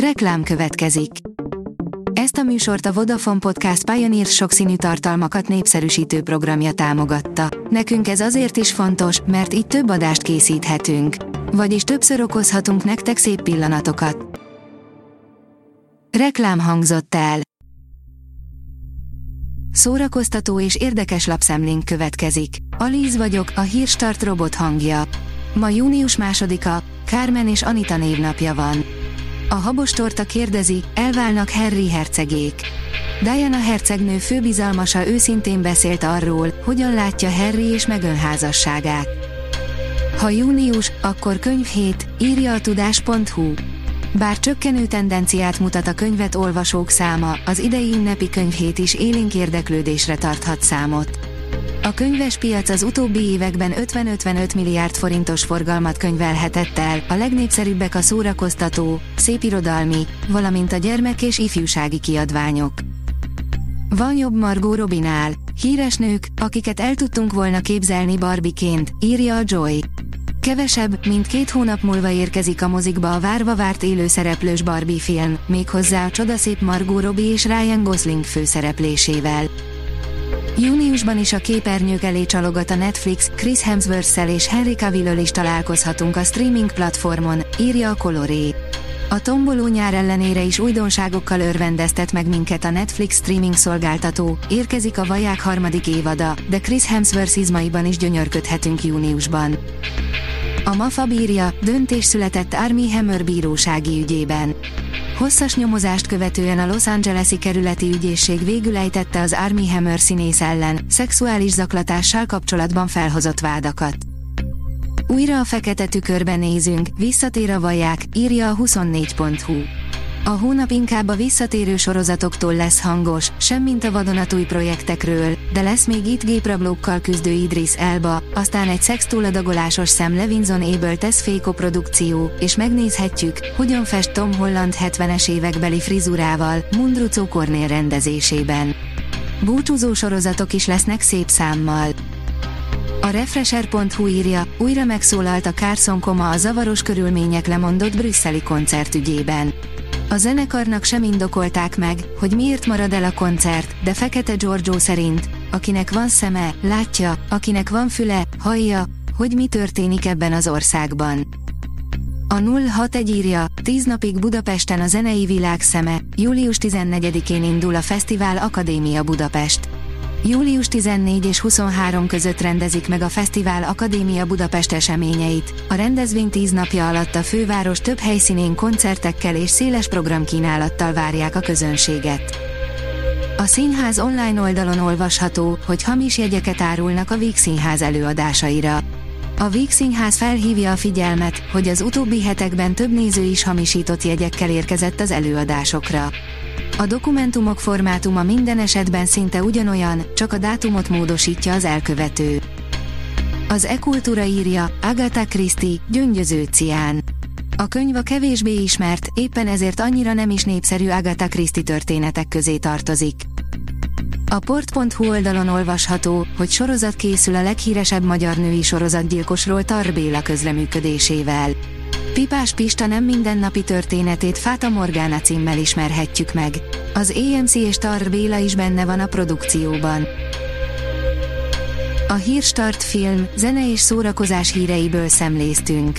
Reklám következik. Ezt a műsort a Vodafone Podcast Pioneer sokszínű tartalmakat népszerűsítő programja támogatta. Nekünk ez azért is fontos, mert így több adást készíthetünk. Vagyis többször okozhatunk nektek szép pillanatokat. Reklám hangzott el. Szórakoztató és érdekes lapszemlénk következik. Alíz vagyok, a hírstart robot hangja. Ma június másodika, Carmen és Anita névnapja van. A habos torta kérdezi, elválnak Harry hercegék. Diana hercegnő főbizalmasa őszintén beszélt arról, hogyan látja Harry és Meghan házasságát. Ha június, akkor könyvhét, írja a tudás.hu. Bár csökkenő tendenciát mutat a könyvet olvasók száma, az idei ünnepi könyvhét is élénk érdeklődésre tarthat számot. A könyves piac az utóbbi években 50-55 milliárd forintos forgalmat könyvelhetett el, a legnépszerűbbek a szórakoztató, szépirodalmi, valamint a gyermek és ifjúsági kiadványok. Van jobb Margó Robinál, híres nők, akiket el tudtunk volna képzelni Barbiként, írja a Joy. Kevesebb, mint két hónap múlva érkezik a mozikba a várva várt élőszereplős Barbie film, méghozzá a csodaszép Margó Robbie és Ryan Gosling főszereplésével. Júniusban is a képernyők elé csalogat a Netflix, Chris hemsworth és Henry cavill is találkozhatunk a streaming platformon, írja a Coloré. A tomboló nyár ellenére is újdonságokkal örvendeztet meg minket a Netflix streaming szolgáltató, érkezik a vaják harmadik évada, de Chris Hemsworth izmaiban is gyönyörködhetünk júniusban. A MAFA bírja, döntés született Army Hammer bírósági ügyében. Hosszas nyomozást követően a Los Angeles-i kerületi ügyészség végül ejtette az Army Hammer színész ellen, szexuális zaklatással kapcsolatban felhozott vádakat. Újra a fekete tükörben nézünk, visszatér a vaják, írja a 24.hu. A hónap inkább a visszatérő sorozatoktól lesz hangos, semmint a vadonatúj projektekről, de lesz még itt géprablókkal küzdő Idris Elba, aztán egy szextúladagolásos szem Levinson Able tesz fékoprodukció, és megnézhetjük, hogyan fest Tom Holland 70-es évekbeli frizurával, Mundrucó Kornél rendezésében. Búcsúzó sorozatok is lesznek szép számmal. A Refresher.hu írja, újra megszólalt a Carson Koma a zavaros körülmények lemondott brüsszeli koncertügyében. A zenekarnak sem indokolták meg, hogy miért marad el a koncert, de Fekete Giorgio szerint, akinek van szeme, látja, akinek van füle, hallja, hogy mi történik ebben az országban. A 061 írja, 10 napig Budapesten a zenei világ szeme, július 14-én indul a Fesztivál Akadémia Budapest. Július 14 és 23 között rendezik meg a Fesztivál Akadémia Budapest eseményeit. A rendezvény 10 napja alatt a főváros több helyszínén koncertekkel és széles programkínálattal várják a közönséget. A színház online oldalon olvasható, hogy hamis jegyeket árulnak a Víg Színház előadásaira. A Víg Színház felhívja a figyelmet, hogy az utóbbi hetekben több néző is hamisított jegyekkel érkezett az előadásokra. A dokumentumok formátuma minden esetben szinte ugyanolyan, csak a dátumot módosítja az elkövető. Az e-kultúra írja, Agatha Christie, gyöngyöző cián. A könyv a kevésbé ismert, éppen ezért annyira nem is népszerű Agatha Christie történetek közé tartozik. A port.hu oldalon olvasható, hogy sorozat készül a leghíresebb magyar női sorozatgyilkosról Tar Béla közleműködésével. Pipás Pista nem mindennapi történetét Fáta Morgana címmel ismerhetjük meg. Az EMC és Tar Béla is benne van a produkcióban. A Hírstart film, zene és szórakozás híreiből szemléztünk.